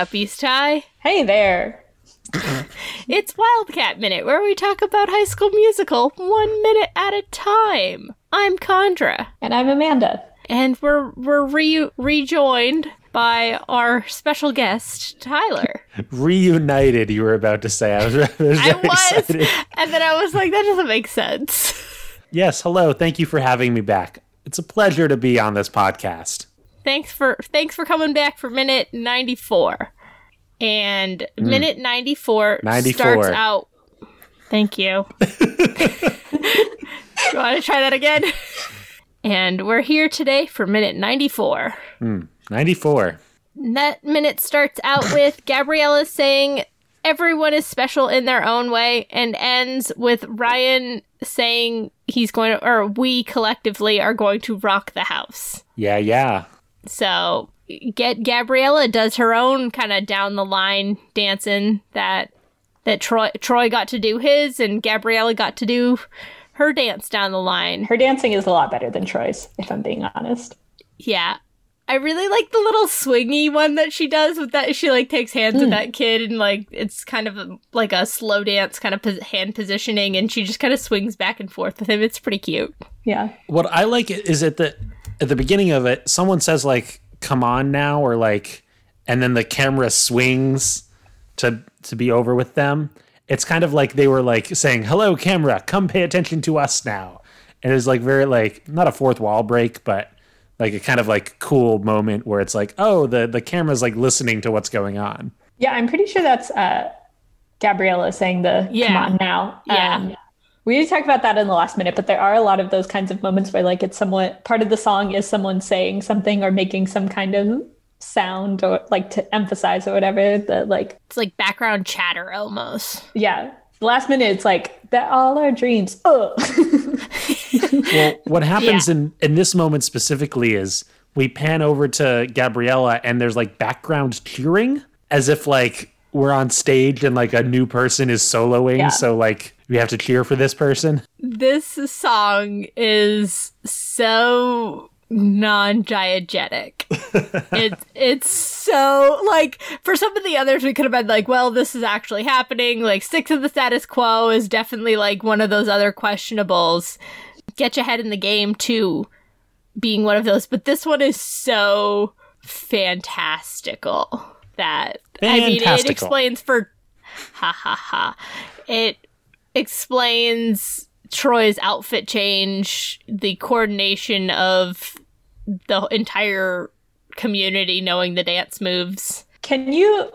up, East High? Hey there. It's Wildcat Minute, where we talk about High School Musical one minute at a time. I'm Condra, And I'm Amanda. and we're we're re- rejoined by our special guest Tyler. Reunited, you were about to say. I was, I was I was, excited. and then I was like, that doesn't make sense. Yes, hello. Thank you for having me back. It's a pleasure to be on this podcast. Thanks for thanks for coming back for minute 94 and hmm. minute 94 94. starts out. Thank you. You want to try that again? And we're here today for minute 94 hmm. 94. that minute starts out with gabriella saying everyone is special in their own way and ends with ryan saying he's going to or we collectively are going to rock the house. Yeah, yeah. So get Gabriella does her own kind of down the line dancing that that Troy Troy got to do his and Gabriella got to do her dance down the line. Her dancing is a lot better than Troy's, if I'm being honest. Yeah. I really like the little swingy one that she does with that she like takes hands with hmm. that kid and like it's kind of a, like a slow dance kind of pos- hand positioning and she just kind of swings back and forth with him. It's pretty cute. Yeah. What I like is at the at the beginning of it, someone says like "Come on now" or like, and then the camera swings to to be over with them. It's kind of like they were like saying, "Hello, camera, come pay attention to us now." And it's like very like not a fourth wall break, but like a kind of like cool moment where it's like, oh, the the camera's like listening to what's going on. Yeah, I'm pretty sure that's uh, Gabriella saying the come on now. Yeah. We did talk about that in the last minute, but there are a lot of those kinds of moments where like it's somewhat part of the song is someone saying something or making some kind of sound or like to emphasize or whatever that like It's like background chatter almost. yeah. The last minute it's like that all our dreams. Oh Well, what happens in in this moment specifically is we pan over to Gabriella and there's like background cheering as if like we're on stage and like a new person is soloing, Yeah. so like we have to cheer for this person. this song is so non-diegetic. it's it's so like for some of the others we could have been like, well, this is actually happening. Like stick to the status quo is definitely like one of those other questionables. Get your head in the game too, being one of those. But this one is so fantastical that I mean it explains for ha ha ha. It explains Troy's outfit change, the coordination of the entire community knowing the dance moves. Can you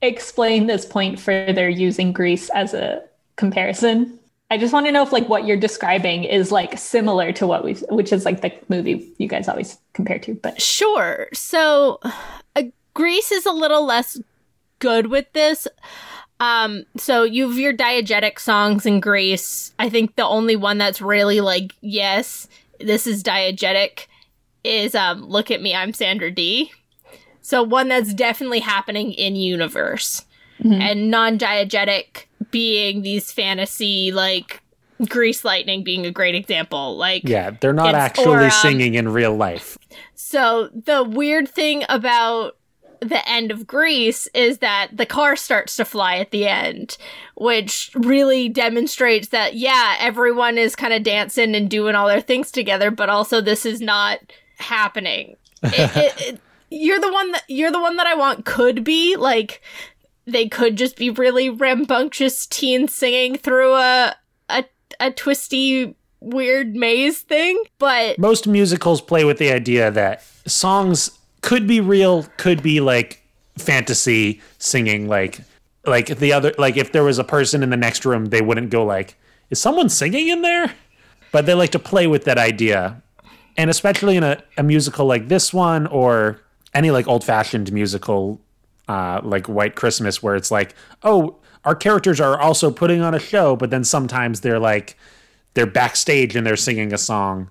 explain this point further using Grease as a comparison? I just want to know if like what you're describing is like similar to what we which is like the movie you guys always compare to, but Sure. So, uh, Grease is a little less good with this. Um, so you've your diegetic songs in Grease. I think the only one that's really like, yes, this is diegetic is um Look at Me, I'm Sandra Dee. So one that's definitely happening in universe. And non-diegetic being these fantasy like Grease Lightning being a great example. Like Yeah, they're not actually or, um, singing in real life. so the weird thing about the end of Grease is that the car starts to fly at the end, which really demonstrates that yeah, everyone is kind of dancing and doing all their things together, but also this is not happening. It- it- it- you're the one that you're the one that I want could be like they could just be really rambunctious teens singing through a a, a twisty weird maze thing, but Most musicals play with the idea that songs could be real, could be like fantasy singing like like the other like if there was a person in the next room, they wouldn't go like, "Is someone singing in there?" But they like to play with that idea. And especially in a, a musical like this one or any like old-fashioned musical uh like White Christmas where it's like, "Oh, our characters are also putting on a show, but then sometimes they're like they're backstage and they're singing a song.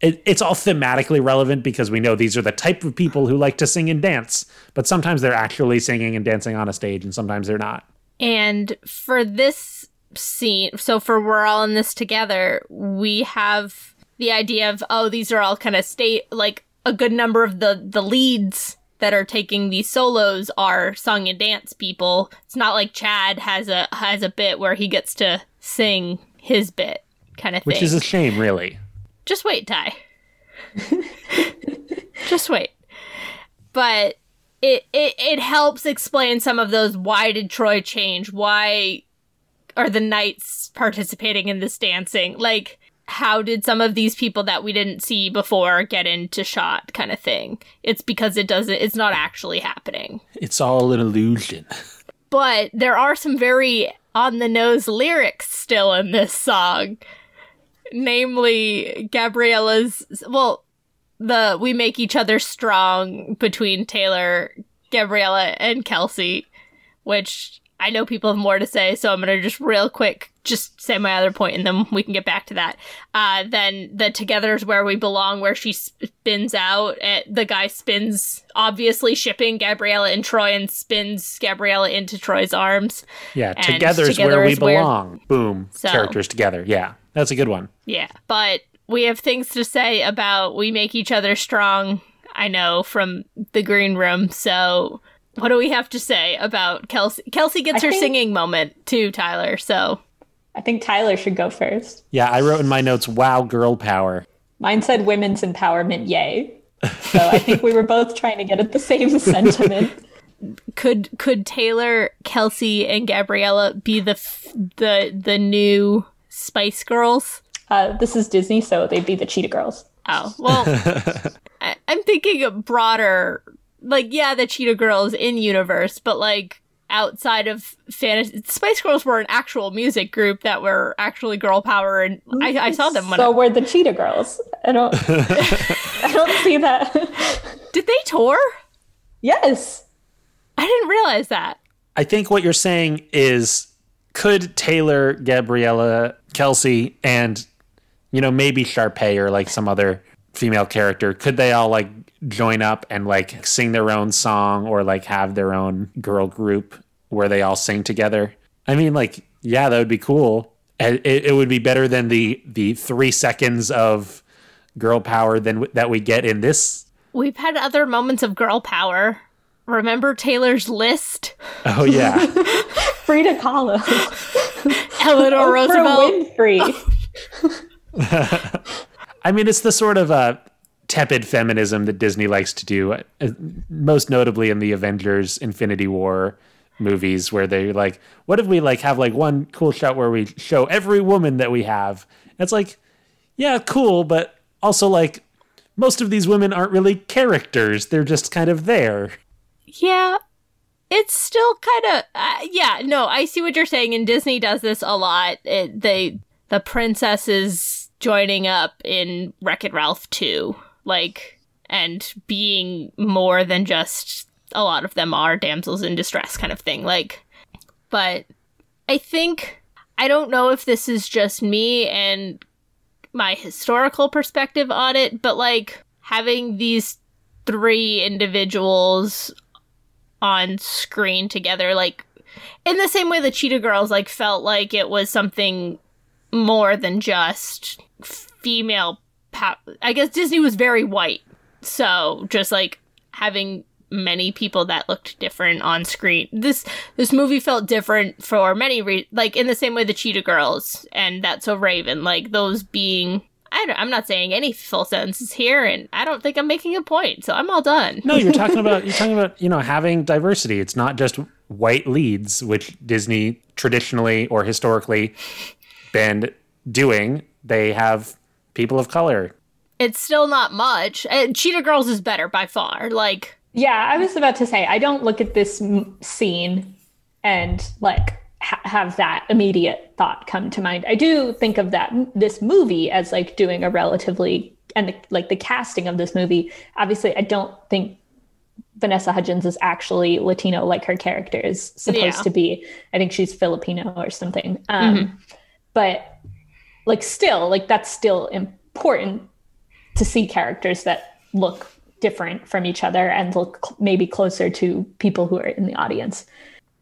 It, it's all thematically relevant because we know these are the type of people who like to sing and dance, but sometimes they're actually singing and dancing on a stage and sometimes they're not. And for this scene, so for we're all in this together, we have the idea of oh, these are all kind of state like a good number of the the leads that are taking these solos are song and dance people. It's not like Chad has a has a bit where he gets to sing his bit kind of thing. Which is a shame, really. Just wait, Ty. Just wait. But it, it it helps explain some of those why did Troy change? Why are the knights participating in this dancing? Like how did some of these people that we didn't see before get into shot kind of thing? It's because it doesn't it's not actually happening. It's all an illusion. But there are some very on the nose lyrics still in this song. Namely Gabriella's well the we make each other strong between Taylor, Gabriella, and Kelsey, which I know people have more to say, so I'm gonna just real quick just say my other point and then we can get back to that. Uh, then the together is where we belong, where she spins out. And the guy spins, obviously shipping Gabriella and Troy, and spins Gabriella into Troy's arms. Yeah, And together is where we is where- belong. Boom. So- Characters together. Yeah, that's a good one. Yeah, but we have things to say about we make each other strong. I know from the green room. So, what do we have to say about Kelsey? Kelsey gets I her think- singing moment too, Tyler. So, I think Tyler should go first. Yeah, I wrote in my notes, wow, girl power. Mine said women's empowerment, yay. So I think we were both trying to get at the same sentiment. could could Taylor, Kelsey, and Gabriella be the f- the the new Spice Girls? Uh, this is Disney, so they'd be the Cheetah Girls. Oh well, I, I'm thinking of broader, like yeah, the Cheetah Girls in universe, but like outside of fantasy, Spice Girls were an actual music group that were actually girl power, and I, I saw them when So I, we're the Cheetah Girls. I don't. I don't see that. did they tour? yes. I didn't realize that. I think what you're saying is could Taylor, Gabriella, Kelsey, and you know, maybe Sharpay or like some other female character, could they all like join up and like sing their own song or like have their own girl group where they all sing together? I mean, like, yeah, that would be cool. It, it would be better than the the three seconds of girl power than that we get in this. We've had other moments of girl power. Remember Taylor's list? Oh yeah, Frida Kahlo. Eleanor Roosevelt. Winfrey. I mean, it's the sort of uh, tepid feminism that Disney likes to do, uh, most notably in the Avengers Infinity War movies, where they like, what if we like have like one cool shot where we show every woman that we have? It's like, yeah, cool, but also like most of these women aren't really characters; they're just kind of there. Yeah, it's still kind of uh, yeah. No, I see what you're saying, and Disney does this a lot. It, they the princesses joining up in Wreck It Ralph 2, like and being more than just a lot of them are damsels in distress kind of thing. Like, but I think I don't know if this is just me and my historical perspective on it, but like having these three individuals on screen together like in the same way the cheetah girls like felt like it was something more than just female pow- i guess disney was very white. So just like having many people that looked different on screen. This this movie felt different for many re- like in the same way the cheetah girls and that's so raven like those being I don't, i'm not saying any full sentences here and i don't think i'm making a point so i'm all done No, you're talking about you're talking about you know having diversity. It's not just white leads, which Disney traditionally or historically been doing. They have people of color. it's still not much. Uh, Cheetah Girls is better by far. Like, Yeah, I was about to say, I don't look at this m- scene and like ha- have that immediate thought come to mind. I do think of that this movie as like doing a relatively and the, like the casting of this movie. Obviously, I don't think Vanessa Hudgens is actually Latino like her character is supposed Yeah. to be. I think she's Filipino or something. Um, But like, still, like that's still important to see characters that look different from each other and look maybe closer to people who are in the audience.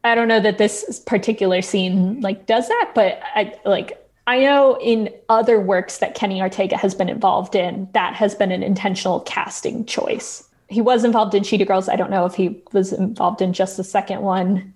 I don't know that this particular scene like does that, but I like I know in other works that Kenny Ortega has been involved in, that has been an intentional casting choice. he was involved in Cheetah Girls. I don't know if he was involved in just the second one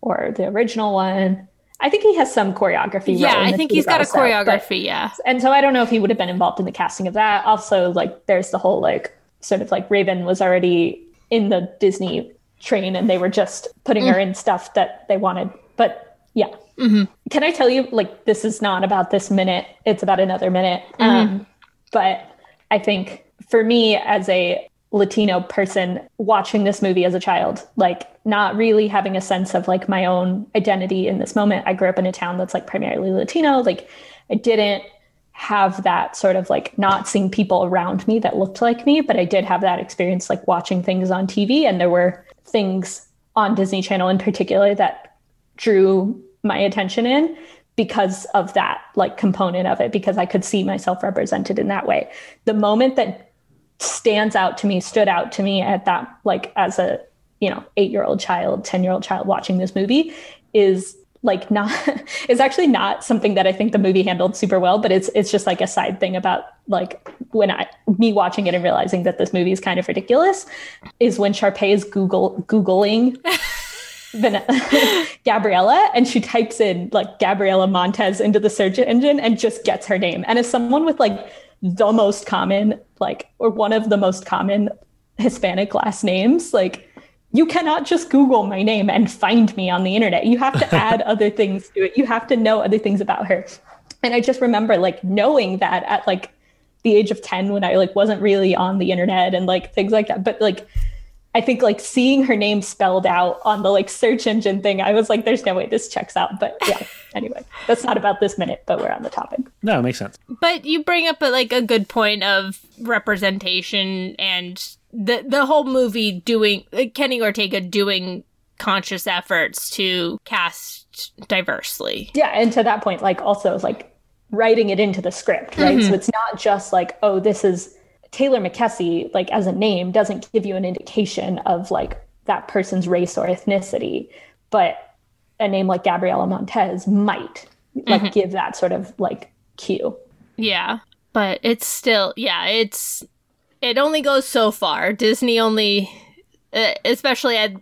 or the original one. I think he has some choreography. Yeah, I think Cheetah he's got a Girls, though, but- choreography. yeah. and so I don't know if he would have been involved in the casting of that. Also, like there's the whole like sort of like Raven was already in the Disney train and they were just putting her mm. in stuff that they wanted. But yeah. Mm-hmm. Can I tell you like this is not about this minute, it's about another minute. Mm-hmm. Um but I think for me as a Latino person watching this movie as a child, like not really having a sense of like my own identity in this moment. I grew up in a town that's like primarily Latino. Like I didn't have that sort of like not seeing people around me that looked like me, but I did have that experience like watching things on TV. And there were things on Disney Channel in particular that drew my attention in because of that like component of it, because I could see myself represented in that way. The moment that stands out to me, stood out to me at that, like as a, you know, eight year old child, 10 year old child watching this movie is like not it's actually not something that I think the movie handled super well, but it's it's just like a side thing about like when I me watching it and realizing that this movie is kind of ridiculous is when Sharpay is Google Googling Gabriella and she types in like Gabriella Montez into the search engine and just gets her name. And as someone with like the most common, like, or one of the most common Hispanic last names, like, you cannot just Google my name and find me on the internet. You have to add other things to it. You have to know other things about her. And I just remember like knowing that at like the age of 10 when I like wasn't really on the internet and like things like that. But like I think like seeing her name spelled out on the like search engine thing, I was like, there's no way this checks out. But yeah, anyway, that's not about this minute, but we're on the topic. No, it makes sense. But you bring up a, like a good point of representation and the the whole movie doing uh, Kenny Ortega doing conscious efforts to cast diversely. Yeah, and to that point, like also like writing it into the script, right? So it's not just like, oh, this is Taylor McKessie, like as a name, doesn't give you an indication of like that person's race or ethnicity, but a name like Gabriella Montez might like give that sort of like cue. Yeah, but it's still yeah, it's it only goes so far. Disney only uh, especially at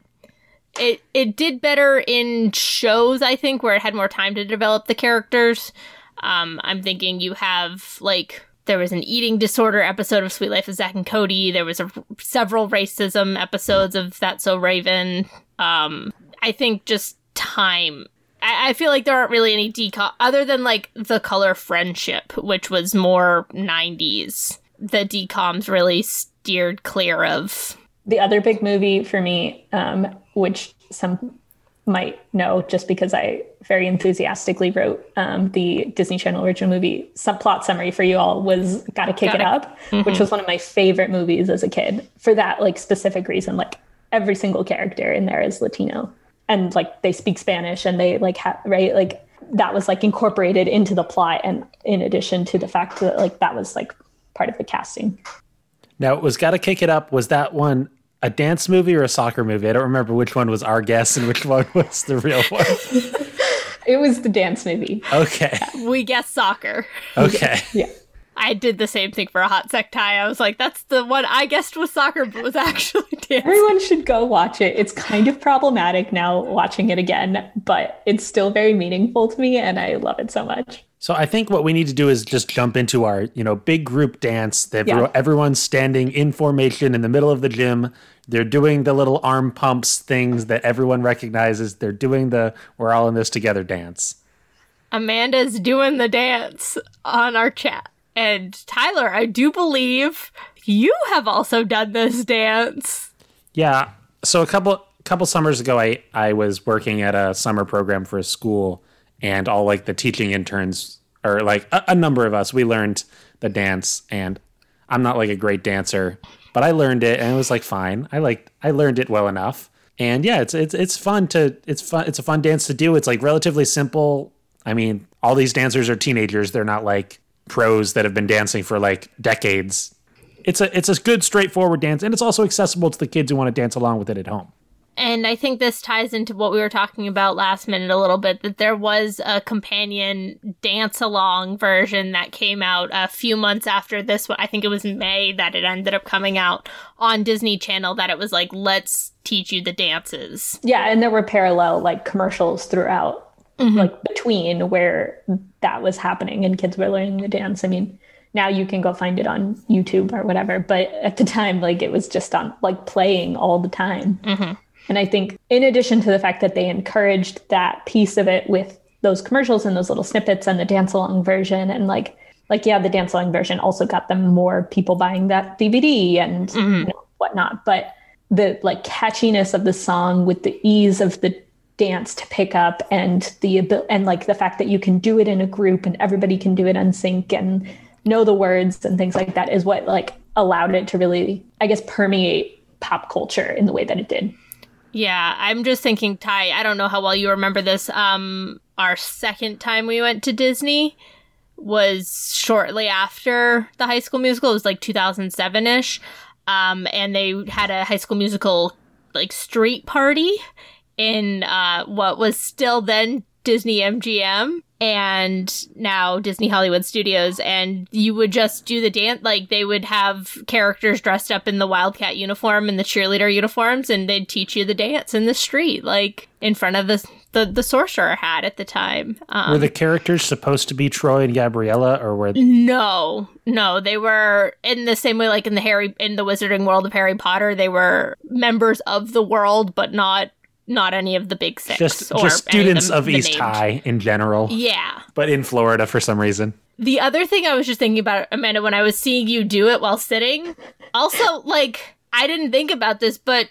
it it did better in shows I think where it had more time to develop the characters. Um I'm thinking you have like there was an eating disorder episode of Suite Life of Zack and Cody. There was a, several racism episodes of That's So Raven. Um, I think just time. I, I feel like there aren't really any decom other than like the color friendship, which was more '90s. The decoms really steered clear of. The other big movie for me, um, which some might know just because I very enthusiastically wrote um, the Disney Channel original movie subplot summary for you all was Gotta Kick It Gotta- Up, which was one of my favorite movies as a kid for that like specific reason. Like every single character in there is Latino and like they speak Spanish and they like have right like that was like incorporated into the plot and in addition to the fact that like that was like part of the casting. Now, it was Gotta Kick It Up. Was that one a dance movie or a soccer movie? I don't remember which one was our guess and which one was the real one. It was the dance movie. Okay. We guess soccer. Okay. Yeah. I did the same thing for a hot sec tie. I was like, that's the one I guessed was soccer, but was actually dance. Everyone should go watch it. It's kind of problematic now watching it again, but it's still very meaningful to me and I love it so much. So I think what we need to do is just jump into our, you know, big group dance. That Yeah. everyone's standing in formation in the middle of the gym. They're doing the little arm pumps things that everyone recognizes. They're doing the "we're all in this together" dance. Amanda's doing the dance on our chat. And Tyler, I do believe you have also done this dance. Yeah. So a couple couple summers ago, I I was working at a summer program for a school, and all like the teaching interns, or like a, a number of us, we learned the dance. And I'm not like a great dancer, but I learned it, and it was like fine. I like I learned it well enough. And yeah, it's it's it's fun to it's fun it's a fun dance to do. It's like relatively simple. I mean, all these dancers are teenagers. They're not like pros that have been dancing for like decades it's a it's a good straightforward dance and it's also accessible to the kids who want to dance along with it at home And I think this ties into what we were talking about last minute a little bit that there was a companion dance along version that came out a few months after this one. I think it was May that it ended up coming out on Disney Channel that it was like, let's teach you the dances. Yeah, and there were parallel like commercials throughout, Mm-hmm. like between where that was happening and kids were learning the dance. I mean, now you can go find it on YouTube or whatever, but at the time, like it was just on like playing all the time. Mm-hmm. And I think, in addition to the fact that they encouraged that piece of it with those commercials and those little snippets and the dance along version, and like, like yeah, the dance along version also got them more people buying that DVD and mm-hmm. you know, whatnot. But the like catchiness of the song with the ease of the dance to pick up and the ability and like the fact that you can do it in a group and everybody can do it in sync and know the words and things like that is what like allowed it to really, I guess, permeate pop culture in the way that it did. Yeah, I'm just thinking, Ty, I don't know how well you remember this. Um, our second time we went to Disney was shortly after the High School Musical. It was like 2007 ish. Um, and they had a High School Musical like street party in uh, what was still then Disney MGM and now Disney Hollywood Studios. And you would just do the dance, like they would have characters dressed up in the Wildcat uniform and the cheerleader uniforms, and they'd teach you the dance in the street, like in front of the the, the sorcerer hat at the time. Um, Were the characters supposed to be Troy and Gabriella, or were they- no, no, they were in the same way, like in the Harry in the Wizarding World of Harry Potter, they were members of the world, but not not any of the big six. just or just students them- of the East named. High in general, Yeah. but in Florida for some reason? The other thing I was just thinking about, Amanda, when I was seeing you do it while sitting, also, like, I didn't think about this, but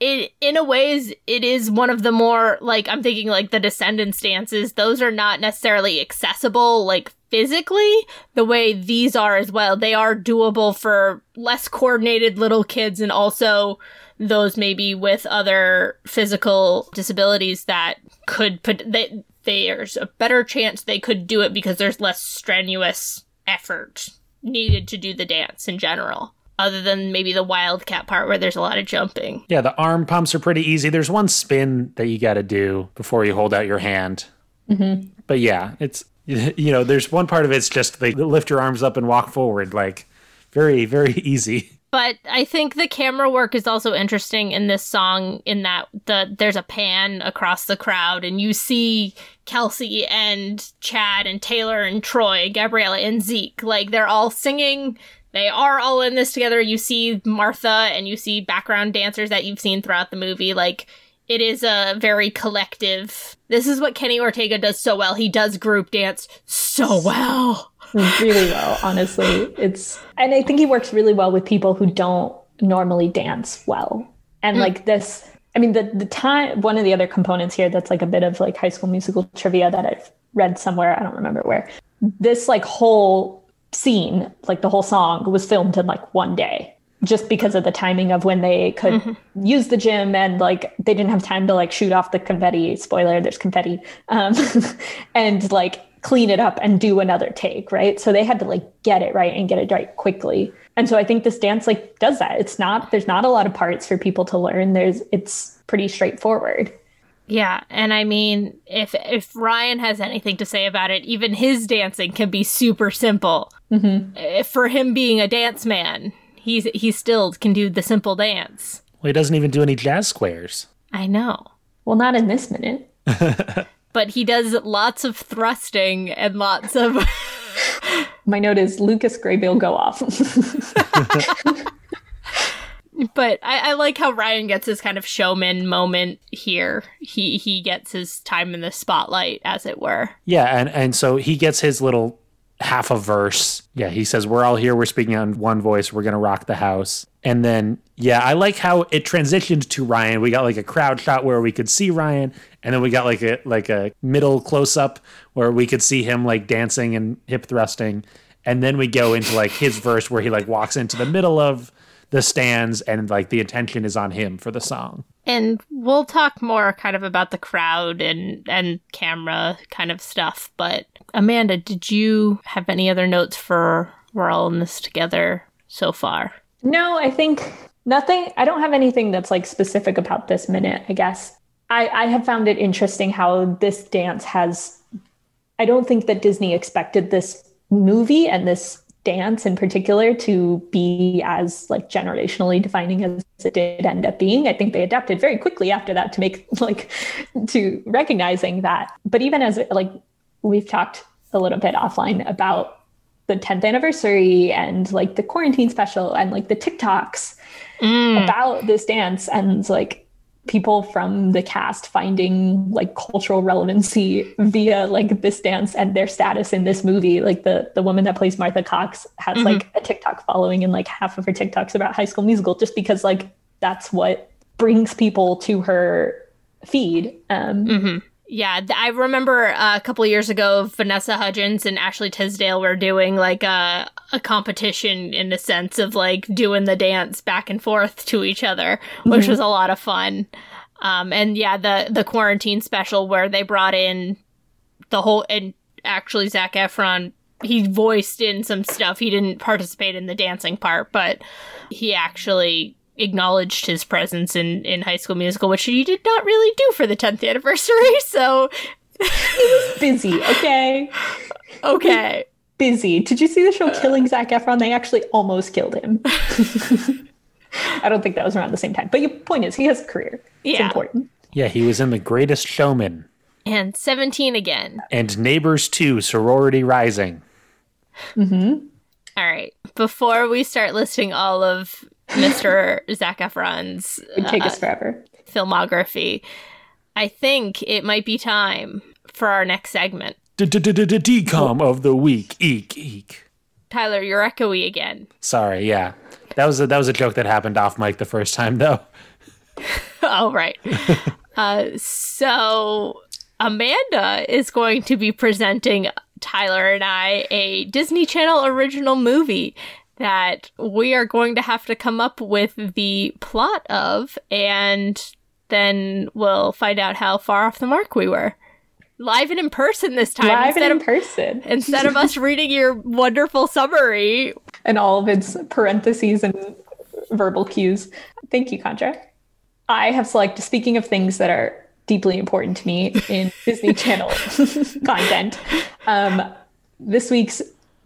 it, in a ways, it is one of the more, like, I'm thinking, like, the Descendants dances, those are not necessarily accessible, like, physically, the way these are as well. They are doable for less coordinated little kids and also those maybe with other physical disabilities that could put they there's a better chance they could do it because there's less strenuous effort needed to do the dance in general other than maybe the wildcat part where there's a lot of jumping Yeah, the arm pumps are pretty easy. There's one spin that you got to do before you hold out your hand. Mm-hmm. But yeah, it's you know, there's one part of it's just like lift your arms up and walk forward, like very very easy. but i think the camera work is also interesting in this song in that the there's a pan across the crowd and you see kelsey and chad and taylor and troy gabriella and zeke like they're all singing they are all in this together you see martha and you see background dancers that you've seen throughout the movie like it is a very collective this is what kenny ortega does so well he does group dance so well really well, honestly. It's and I think he works really well with people who don't normally dance well. And hmm. like this I mean the the time one of the other components here that's like a bit of like high school musical trivia that I've read somewhere, I don't remember where. This like whole scene, like the whole song was filmed in like one day. Just because of the timing of when they could use the gym and like they didn't have time to like shoot off the confetti. Spoiler, there's confetti. Um, and like clean it up and do another take, right? So they had to like get it right and get it right quickly. And so I think this dance like does that. It's not there's not a lot of parts for people to learn. There's it's pretty straightforward. Yeah, and I mean, if if Ryan has anything to say about it, even his dancing can be super simple. Mm-hmm. For him being a dance man, he's he still can do the simple dance. Well, he doesn't even do any jazz squares. I know, Well, not in this minute. but he does lots of thrusting and lots of. My note is Lucas Grabeel go off. but I, I like how Ryan gets his kind of showman moment here. He he gets his time in the spotlight, as it were. Yeah, and and so he gets his little half a verse. Yeah, he says, "We're all here. We're speaking on one voice. We're gonna rock the house." And then, yeah, I like how it transitioned to Ryan. We got like a crowd shot where we could see Ryan, and then we got like a like a middle close up where we could see him like dancing and hip thrusting, and then we go into like his verse where he like walks into the middle of the stands and like the attention is on him for the song. And we'll talk more kind of about the crowd and and camera kind of stuff. But Amanda, did you have any other notes for we're all in this together so far? No, I think Nothing, I don't have anything that's like specific about this minute, I guess. I, I have found it interesting how this dance has, I don't think that Disney expected this movie and this dance in particular to be as like generationally defining as it did end up being. I think they adapted very quickly after that to make like to recognizing that. But even as like we've talked a little bit offline about the 10th anniversary and like the quarantine special and like the TikToks Mm. about this dance and like people from the cast finding like cultural relevancy via like this dance and their status in this movie. Like the the woman that plays martha cox has Mhm. like a tiktok following and like half of her tiktoks about high school musical just because like that's what brings people to her feed. Um hmm Yeah, th- I remember uh, a couple years ago, Vanessa Hudgens and Ashley Tisdale were doing like a a competition in the sense of like doing the dance back and forth to each other, which Mhm. was a lot of fun. Um, and yeah, the the quarantine special where they brought in the whole and actually Zac Efron he voiced in some stuff. He didn't participate in the dancing part, but he actually acknowledged his presence in in High School Musical, which he did not really do for the 10th anniversary. So he was busy okay okay, busy did you see the show killing zac efron they actually almost killed him i don't think that was around the same time but your point is he has a career it's Yeah. important Yeah, he was in The Greatest Showman and 17 again. and Neighbors 2 Sorority Rising. mm-hmm. All right, before we start listing all of Mr. Zac Efron's it'd take uh, us forever filmography, I think it might be time for our next segment. Decom of the week. Eek eek. Tyler, you're echoey again. Sorry, yeah. That was a, that was a joke that happened off mic the first time though. All right. uh, so Amanda is going to be presenting Tyler and I a Disney Channel original movie that we are going to have to come up with the plot of, and then we'll find out how far off the mark we were. Live and in person this time live instead and in of person instead of us reading your wonderful summary. and all of its parentheses and verbal cues thank you contra i have selected speaking of things that are deeply important to me in disney channel content um, this week's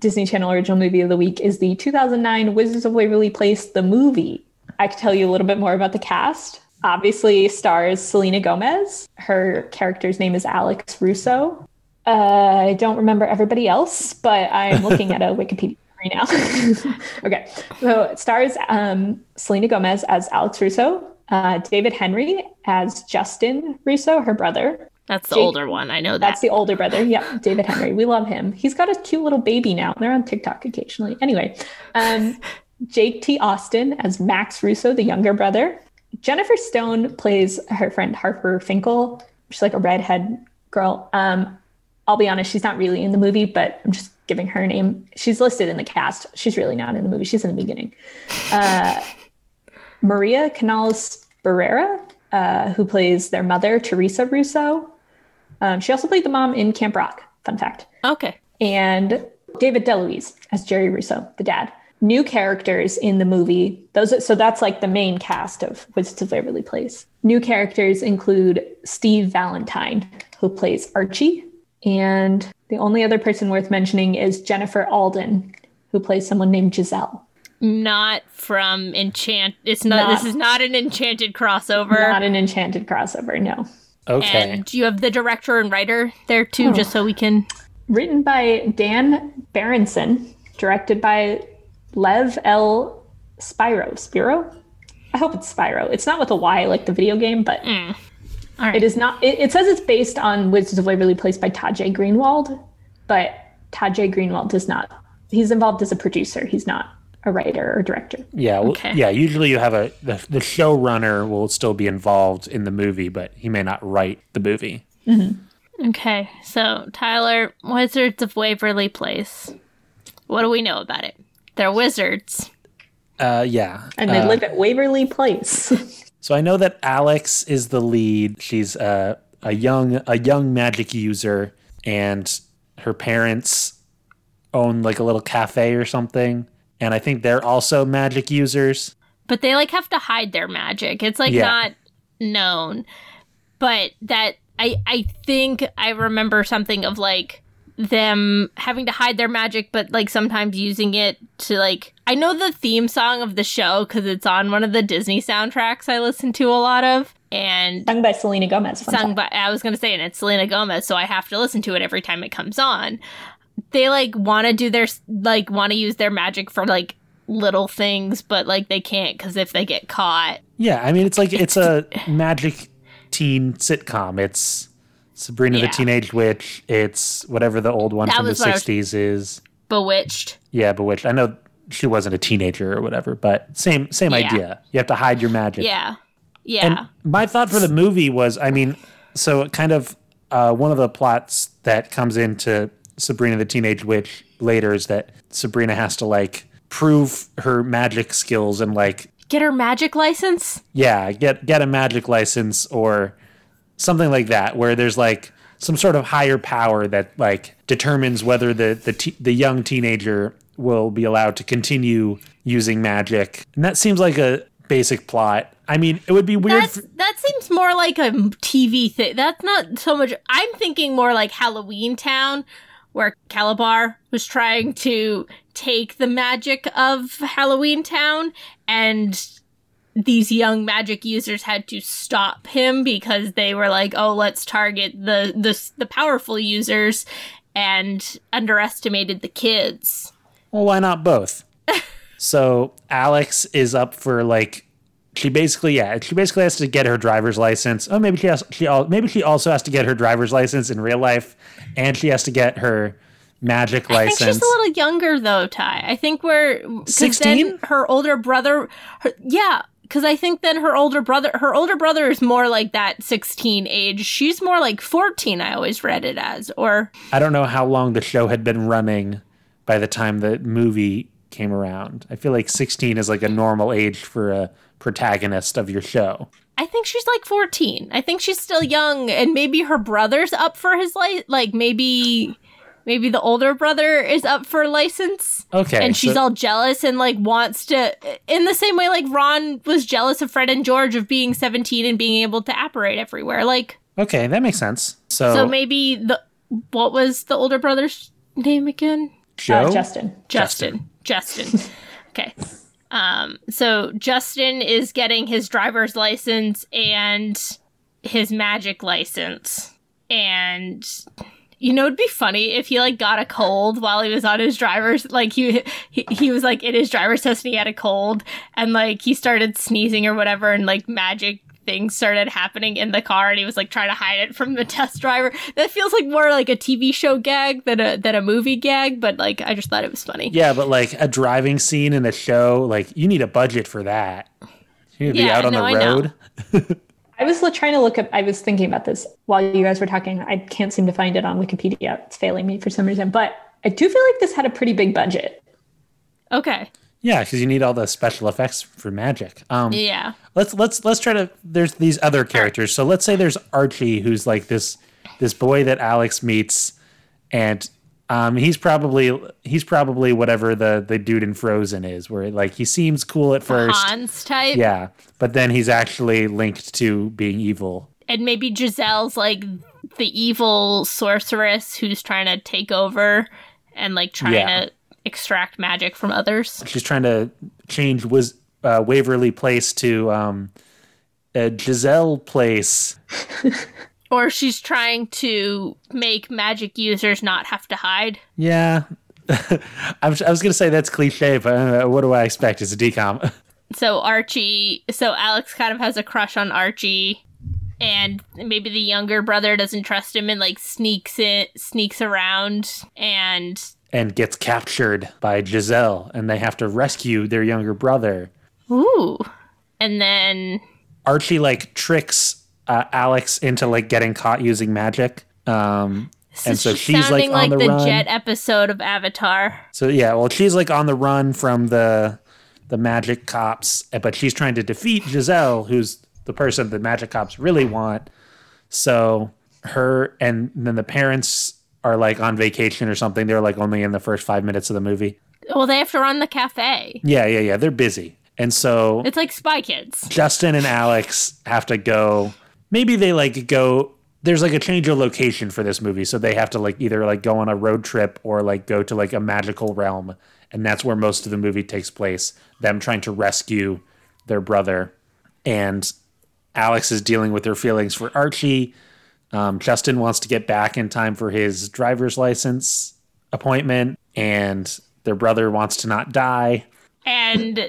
disney channel original movie of the week is the 2009 wizards of waverly place the movie i could tell you a little bit more about the cast obviously stars selena gomez her character's name is alex russo uh, I don't remember everybody else, but I'm looking at a Wikipedia right now. okay, so it stars um, Selena Gomez as Alex Russo, uh, David Henrie as Justin Russo, her brother. That's the Jake- older one. I know that. That's the older brother. Yep, David Henrie. We love him. He's got a cute little baby now. They're on TikTok occasionally. Anyway, um, Jake T. Austin as Max Russo, the younger brother. Jennifer Stone plays her friend Harper Finkle. She's like a redhead girl. Um, I'll be honest, she's not really in the movie, but I'm just giving her a name. She's listed in the cast. She's really not in the movie. She's in the beginning. Uh, Maria Canals Barrera, uh, who plays their mother, Teresa Russo. Um, she also played the mom in Camp Rock. Fun fact. okay. And David DeLuise as Jerry Russo, the dad. New characters in the movie. Those are, so that's like the main cast of Wizards of Waverly Place. New characters include Steve Valentine, who plays Archie, and the only other person worth mentioning is Jennifer Alden, who plays someone named Giselle. Not from Enchant. It's not, Not- This is not an Enchanted crossover. Not an enchanted crossover, no. Okay. And you have the director and writer there too, hmm. just so we can. Written by Dan Berendsen, directed by Lev L. Spyro. Spiro? I hope it's Spyro. It's not with a Y like the video game, but hmm. All right. it is not. It, it says it's based on Wizards of Waverly Place by Todd J. Greenwald, but Todd J. Greenwald does not. He's involved as a producer. He's not a writer or director. yeah, well, Okay. yeah, usually you have a the, the showrunner will still be involved in the movie, but he may not write the movie. Okay, so Tyler, Wizards of Waverly Place. What do we know about it? They're wizards. Uh yeah. And they live at Waverly Place. So I know that Alex is the lead. She's a a young a young magic user, and her parents own like a little cafe or something. And I think they're also magic users. but they like have to hide their magic. It's like Yeah. not known. But that I I think I remember something of like them having to hide their magic but like sometimes using it to like I know the theme song of the show cuz it's on one of the Disney soundtracks I listen to a lot of and Sung by Selena Gomez. sung fact. by I was gonna say and it's Selena Gomez, so I have to listen to it every time it comes on. They like want to do their like want to use their magic for like little things, but like they can't because if they get caught, Yeah, I mean it's like it's a magic teen sitcom. It's Sabrina Yeah. the Teenage Witch. It's whatever the old one That from the was what I was- '60s is. bewitched. Yeah, Bewitched. I know she wasn't a teenager or whatever, but same same Yeah. idea. You have to hide your magic. Yeah, yeah, And my thought for the movie was, I mean, so kind of uh, one of the plots that comes into Sabrina the Teenage Witch later is that Sabrina has to like prove her magic skills and like get her magic license. yeah, get get a magic license or something like that, where there's like some sort of higher power that like determines whether the the te- the young teenager will be allowed to continue using magic, and that seems like a basic plot. I mean, it would be weird. That's for- that seems more like a TV thing. That's not so much. I'm thinking more like Halloween Town, where Kalabar was trying to take the magic of Halloween Town, and these young magic users had to stop him because they were like, "Oh, let's target the the the powerful users," and underestimated the kids. Well, why not both? so Alex is up for like she basically yeah she basically has to get her driver's license. Oh, maybe she has she al- maybe she also has to get her driver's license in real life, and she has to get her magic license I think she's a little younger though, Ty. I think we're 16? her older brother, her, yeah, because I think then her older brother, her older brother is more like that sixteen age. She's more like fourteen. I always read it as, or I don't know how long the show had been running by the time the movie came around. I feel like 16 is like a normal age for a protagonist of your show. I think she's like fourteen. I think she's still young, and maybe her brother's up for his life. Like maybe. Maybe the older brother is up for license. Okay, And she's so- all jealous and like wants to in the same way like Ron was jealous of Fred and George of being 17 and being able to apparate everywhere. Like Okay, that makes sense. So, so maybe the what was the older brother's name again? Joe, Uh, Justin. Justin. Justin. okay. Um so Justin is getting his driver's license and his magic license. And you know, it'd be funny if he like got a cold while he was on his driver's like he he, he was like in his driver's test and he had a cold and like he started sneezing or whatever and like magic things started happening in the car and he was like trying to hide it from the test driver. That feels like more like a TV show gag than a than a movie gag, but like I just thought it was funny. Yeah, but like a driving scene in a show, like you need a budget for that. You need to be out on no, the I road. I was li- trying to look up, I was thinking about this while you guys were talking. I can't seem to find it on Wikipedia. It's failing me for some reason, but I do feel like this had a pretty big budget. Okay. Yeah, because you need all the special effects for magic. Um, Yeah. let's let's let's try to. There's these other characters. So let's say there's Archie, who's like this this boy that Alex meets, and um, he's probably he's probably whatever the the dude in Frozen is, where like he seems cool at first, Hans type. yeah, but then he's actually linked to being evil. And maybe Giselle's like the evil sorceress who's trying to take over and like trying Yeah. to extract magic from others. She's trying to change was uh, Waverly Place to um, Giselle Place. Or she's trying to make magic users not have to hide. Yeah. I was, was going to say that's cliche, but uh, what do I expect? It's a decom. So Archie, so Alex kind of has a crush on Archie, and maybe the younger brother doesn't trust him and like sneaks in, sneaks around, and and gets captured by Giselle, and they have to rescue their younger brother. ooh, and then Archie like tricks uh, Alex into like getting caught using magic. Um, and so she's like on like the, the, run. Jet episode of Avatar. So yeah, well, she's like on the run from the the magic cops, eh, but she's trying to defeat Giselle, who's the person the magic cops really want. So her and then the parents are like on vacation or something. They're like only in the first five minutes of the movie. Well, they have to run the cafe. Yeah, yeah, yeah. They're busy. And so It's like Spy Kids. Justin and Alex have to go. Maybe they like go. There's like a change of location for this movie, so they have to like either like go on a road trip or like go to like a magical realm, and that's where most of the movie takes place. Them trying to rescue their brother, and Alex is dealing with her feelings for Archie. Um, Justin wants to get back in time for his driver's license appointment, and their brother wants to not die. And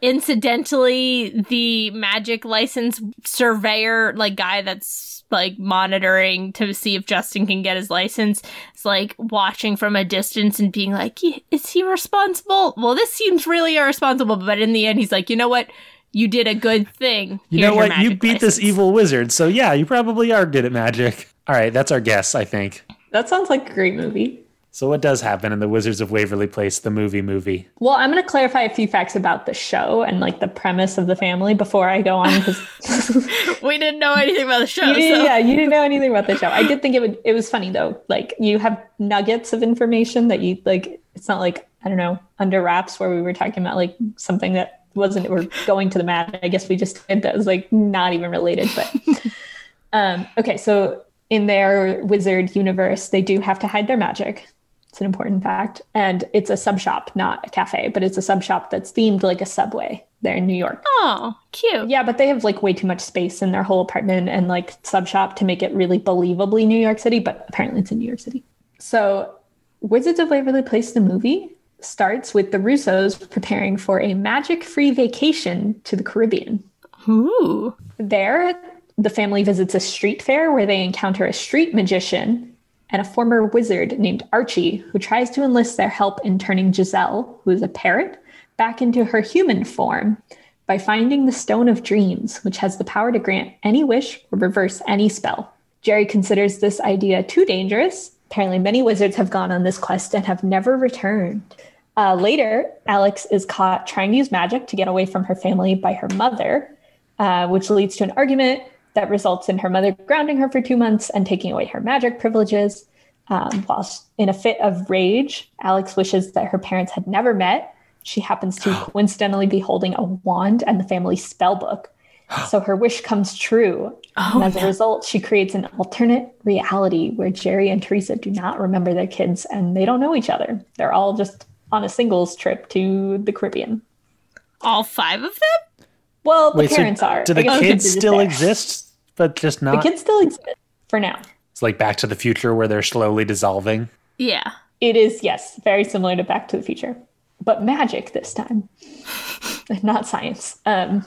incidentally, the magic license surveyor, like guy that's like monitoring to see if Justin can get his license, is like watching from a distance and being like, is he responsible? Well, this seems really irresponsible. But in the end, he's like, you know what? You did a good thing. You Here's know what? You magic beat this evil wizard, so yeah, you probably are good at magic. All right, that's our guess, I think. That sounds like a great movie. So what does happen in the Wizards of Waverly Place, the movie movie? Well, I'm going to clarify a few facts about the show and like the premise of the family before I go on because We didn't know anything about the show. you so. yeah, you didn't know anything about the show. I did think it would. It was funny though. Like you have nuggets of information that you like. It's not like I don't know under wraps where we were talking about like something that wasn't. We're going to the mat. I guess we just did that was like not even related. But um, okay, so in their wizard universe, they do have to hide their magic. It's an important fact, and it's a sub shop, not a cafe, but it's a sub shop that's themed like a subway there in New York. Oh, cute. Yeah, but they have like way too much space in their whole apartment and like sub shop to make it really believably New York City, but apparently it's in New York City. So, Wizards of Waverly Place, the movie, starts with the Russos preparing for a magic free vacation to the Caribbean. Ooh. There, the family visits a street fair where they encounter a street magician and a former wizard named Archie, who tries to enlist their help in turning Giselle, who is a parrot, back into her human form by finding the Stone of Dreams, which has the power to grant any wish or reverse any spell. Jerry considers this idea too dangerous. Apparently, many wizards have gone on this quest and have never returned. Uh, later, Alex is caught trying to use magic to get away from her family by her mother, uh, which leads to an argument that results in her mother grounding her for two months and taking away her magic privileges. Um, whilst in a fit of rage, Alex wishes that her parents had never met. She happens to coincidentally be holding a wand and the family spell book. So her wish comes true. and as a result, she creates an alternate reality where Jerry and Teresa do not remember their kids and they don't know each other. They're all just on a singles trip to the Caribbean. All five of them? Well, the Wait, so parents are. do the kids still there. exist, but just not? The kids still exist for now. it's like Back to the Future where they're slowly dissolving. Yeah. It is, yes, very similar to Back to the Future, but magic this time, not science. Um,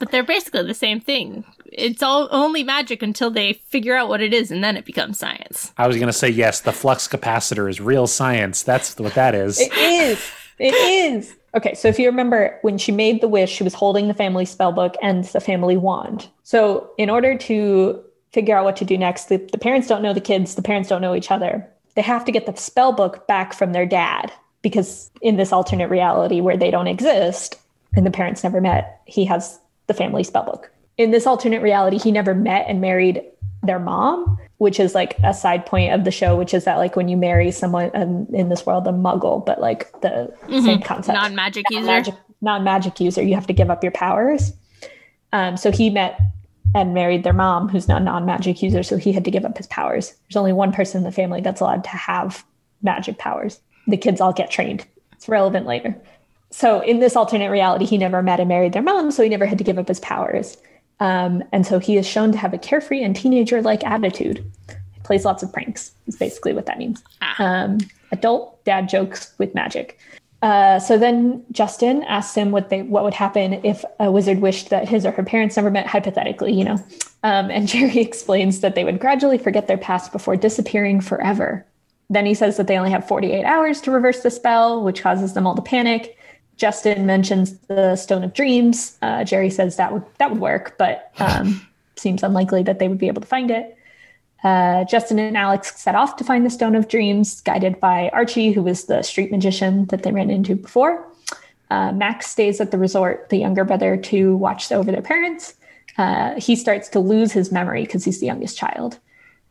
But they're basically the same thing. It's all only magic until they figure out what it is and then it becomes science. I was going to say, yes, the flux capacitor is real science. That's what that is. It is. It is. Okay, so if you remember when she made the wish, she was holding the family spell book and the family wand. So, in order to figure out what to do next, the, the parents don't know the kids, the parents don't know each other. They have to get the spell book back from their dad because in this alternate reality where they don't exist and the parents never met, he has the family spell book. In this alternate reality, he never met and married their mom, which is like a side point of the show, which is that like when you marry someone um, in this world, a muggle, but like the same concept. Non magic user. Non-magic user, you have to give up your powers. Um, so he met and married their mom, who's not a non-magic user, so he had to give up his powers. There's only one person in the family that's allowed to have magic powers. The kids all get trained. It's relevant later. So in this alternate reality, he never met and married their mom, so he never had to give up his powers. Um, and so he is shown to have a carefree and teenager-like attitude. He plays lots of pranks. Is basically what that means. Um, adult dad jokes with magic. Uh, so then Justin asks him what they what would happen if a wizard wished that his or her parents never met, hypothetically, you know. Um, and Jerry explains that they would gradually forget their past before disappearing forever. Then he says that they only have 48 hours to reverse the spell, which causes them all to panic. Justin mentions the Stone of Dreams. Uh, Jerry says that would that would work, but um, seems unlikely that they would be able to find it. Uh, Justin and Alex set off to find the Stone of Dreams, guided by Archie, who was the street magician that they ran into before. Uh, Max stays at the resort, the younger brother, to watch over their parents. Uh, he starts to lose his memory because he's the youngest child.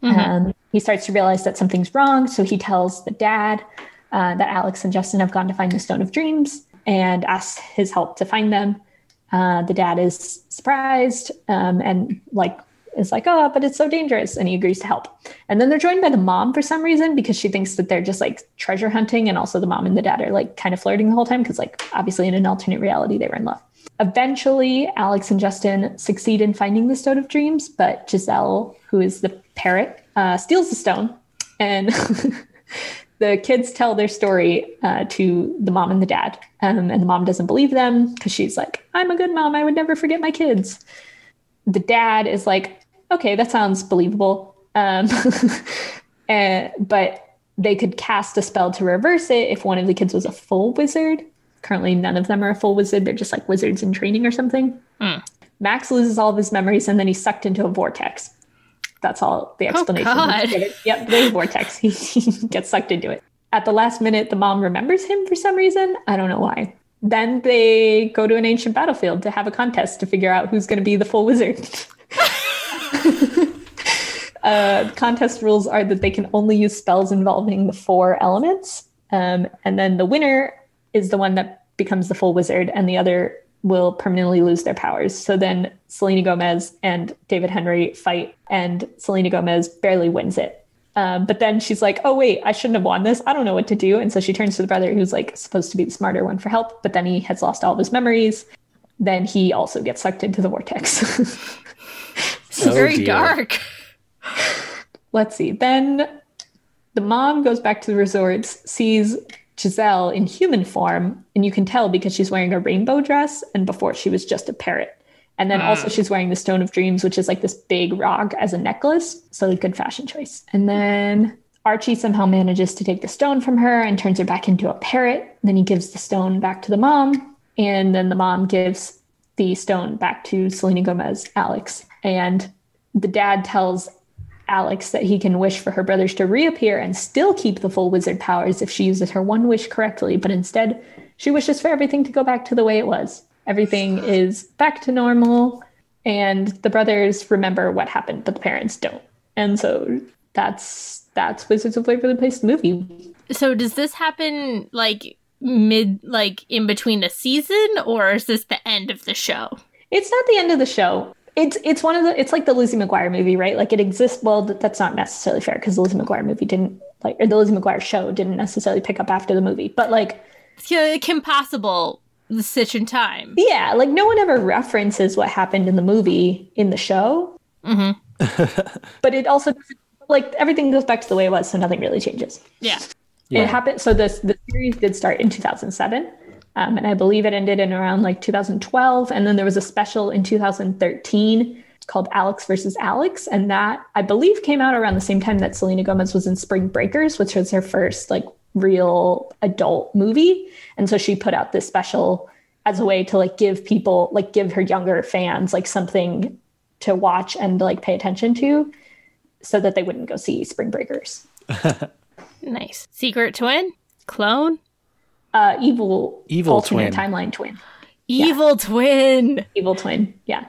Um, he starts to realize that something's wrong, so he tells the dad uh, that Alex and Justin have gone to find the Stone of Dreams. And asks his help to find them. Uh, the dad is surprised um, and like is like, oh, but it's so dangerous, and he agrees to help. And then they're joined by the mom for some reason because she thinks that they're just like treasure hunting, and also the mom and the dad are like kind of flirting the whole time because like obviously in an alternate reality they were in love. Eventually, Alex and Justin succeed in finding the Stone of Dreams, but Giselle, who is the parrot, uh, steals the stone, and the kids tell their story uh, to the mom and the dad, um, and the mom doesn't believe them because she's like, "I'm a good mom. I would never forget my kids." The dad is like, "Okay, that sounds believable," um, and, but they could cast a spell to reverse it if one of the kids was a full wizard. Currently, none of them are a full wizard. They're just like wizards in training or something. Mm. Max loses all of his memories and then he's sucked into a vortex. That's all the explanation. God. Yep, there's a vortex. He, he gets sucked into it. At the last minute, the mom remembers him for some reason. I don't know why. Then they go to an ancient battlefield to have a contest to figure out who's going to be the full wizard. uh, contest rules are that they can only use spells involving the four elements. Um, and then the winner is the one that becomes the full wizard, and the other will permanently lose their powers. So then Selena Gomez and David Henrie fight, and Selena Gomez barely wins it. Um, but then she's like, oh, wait, I shouldn't have won this. I don't know what to do. And so she turns to the brother who's like supposed to be the smarter one for help, but then he has lost all of his memories. Then he also gets sucked into the vortex. It's Oh, very dear. dark. Let's see. Then the mom goes back to the resorts, sees Giselle in human form, and you can tell because she's wearing a rainbow dress, and before she was just a parrot. And then also ah. she's wearing the Stone of Dreams, which is like this big rock as a necklace. So a good fashion choice. And then Archie somehow manages to take the stone from her and turns her back into a parrot. Then he gives the stone back to the mom, and then the mom gives the stone back to Selena Gomez, Alex. And the dad tells Alex that he can wish for her brothers to reappear and still keep the full wizard powers if she uses her one wish correctly, but instead she wishes for everything to go back to the way it was. Everything is back to normal, and the brothers remember what happened, but the parents don't. And so that's that's Wizards of Waverly Place movie. So does this happen like mid like in between a season or is this the end of the show? It's not the end of the show. It's it's one of the it's like the Lizzie McGuire movie, right? Like it exists. Well, th- that's not necessarily fair because the Lizzie McGuire movie didn't like or the Lizzie McGuire show didn't necessarily pick up after the movie. But like It's like Kim Possible the Stitch in Time. yeah, like no one ever references what happened in the movie in the show. Mm-hmm. but it also like everything goes back to the way it was, so nothing really changes. Yeah. Yeah. It happened. So this the series did start in 2007, um, and I believe it ended in around like 2012. And then there was a special in 2013 called Alex versus Alex, and that I believe came out around the same time that Selena Gomez was in Spring Breakers, which was her first like real adult movie. And so she put out this special as a way to like give people like give her younger fans like something to watch and like pay attention to so that they wouldn't go see Spring Breakers. Nice. Secret twin? Clone? Uh evil Evil alternate twin. timeline twin Evil twin. evil twin yeah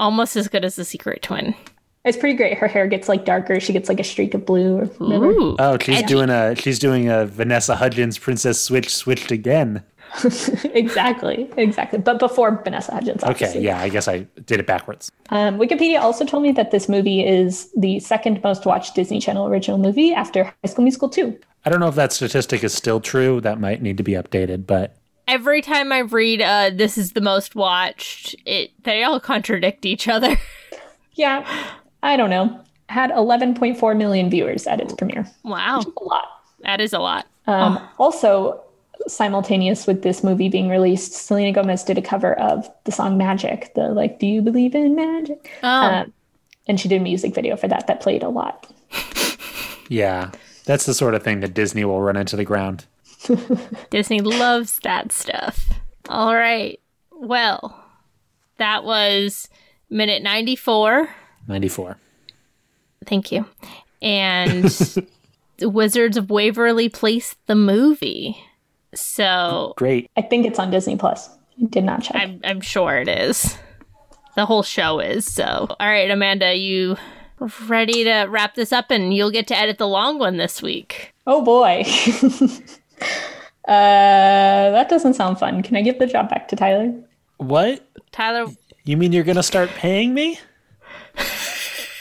Almost as good as the secret twin. it's pretty great her hair gets like darker she gets like a streak of blue or Ooh. Oh, she's Edgy. doing a she's doing a Vanessa Hudgens Princess Switch switched again. exactly exactly but before vanessa hudgens Okay, obviously. yeah, I guess I did it backwards. um, wikipedia also told me that this movie is the second most watched disney channel original movie after high school musical 2 I don't know if that statistic is still true. That might need to be updated, but Every time I read uh this is the most watched, it they all contradict each other. yeah i don't know had 11.4 million viewers at its premiere wow. a lot That is a lot. Um, Also, simultaneous with this movie being released, Selena Gomez did a cover of the song Magic, the like, Do You Believe in Magic? Oh. Um, and she did a music video for that that played a lot. yeah, that's the sort of thing that Disney will run into the ground. Disney loves that stuff. All right. Well, that was minute 94. 94. Thank you. And the Wizards of Waverly Place, the movie. So Great. I think it's on Disney Plus. I did not check. I'm, I'm sure it is. The whole show is. So, all right, Amanda, you ready to wrap this up and you'll get to edit the long one this week. Oh boy. Uh, that doesn't sound fun. Can I give the job back to Tyler? What? Tyler, You mean you're gonna start paying me?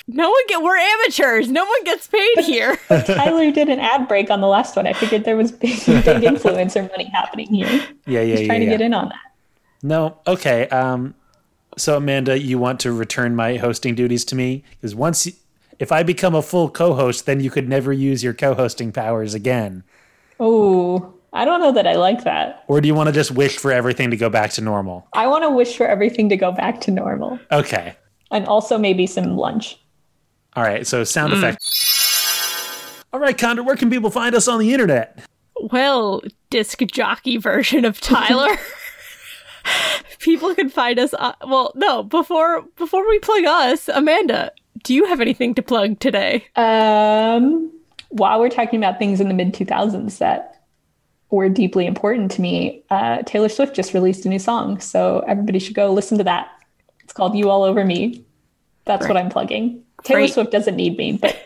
No one get we're amateurs. No one gets paid here. Tyler did an ad break on the last one. I figured there was big, big influencer money happening here. Yeah, yeah, Just yeah. trying to get in on that. No, okay. Um, so Amanda, you want to return my hosting duties to me because once, if I become a full co-host, then you could never use your co-hosting powers again. Oh, I don't know that I like that. Or do you want to just wish for everything to go back to normal? I want to wish for everything to go back to normal, Okay. and also maybe some lunch. All right. So sound effect. All right, Condor. Where can people find us on the internet? well, disc jockey version of Tyler. People can find us. On, well, no. Before before we plug us, Amanda, do you have anything to plug today? Um, while we're talking about things in the mid 2000s that were deeply important to me, uh, Taylor Swift just released a new song. So everybody should go listen to that. It's called You All Over Me. That's what I'm plugging. Taylor Great. Swift doesn't need me, but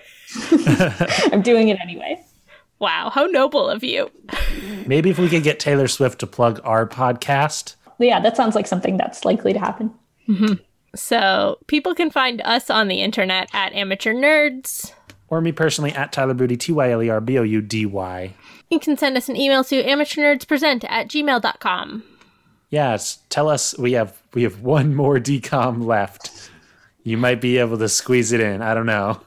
I'm doing it anyway. Wow, how noble of you. Maybe if we could get Taylor Swift to plug our podcast. Yeah, that sounds like something that's likely to happen. Mm-hmm. So people can find us on the internet at Amateur Nerds. Or me personally at Tyler Boudy, T Y L E R B O U D Y. You can send us an email to amateurnerdspresent at gmail.com. Yes, tell us we have we have one more DCOM left. You might be able to squeeze it in. I don't know.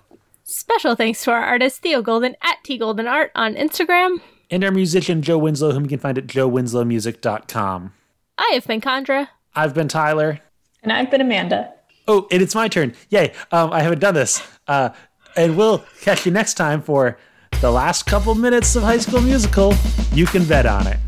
Special thanks to our artist Theo Golden at T Golden Art on Instagram. And our musician Joe Winslow, whom you can find at joewinslowmusic.com. I have been Condra. I've been Tyler. And I've been Amanda. Oh, and it's my turn. Yay. Um, I haven't done this. Uh, and we'll catch you next time for the last couple minutes of High School Musical. You can bet on it.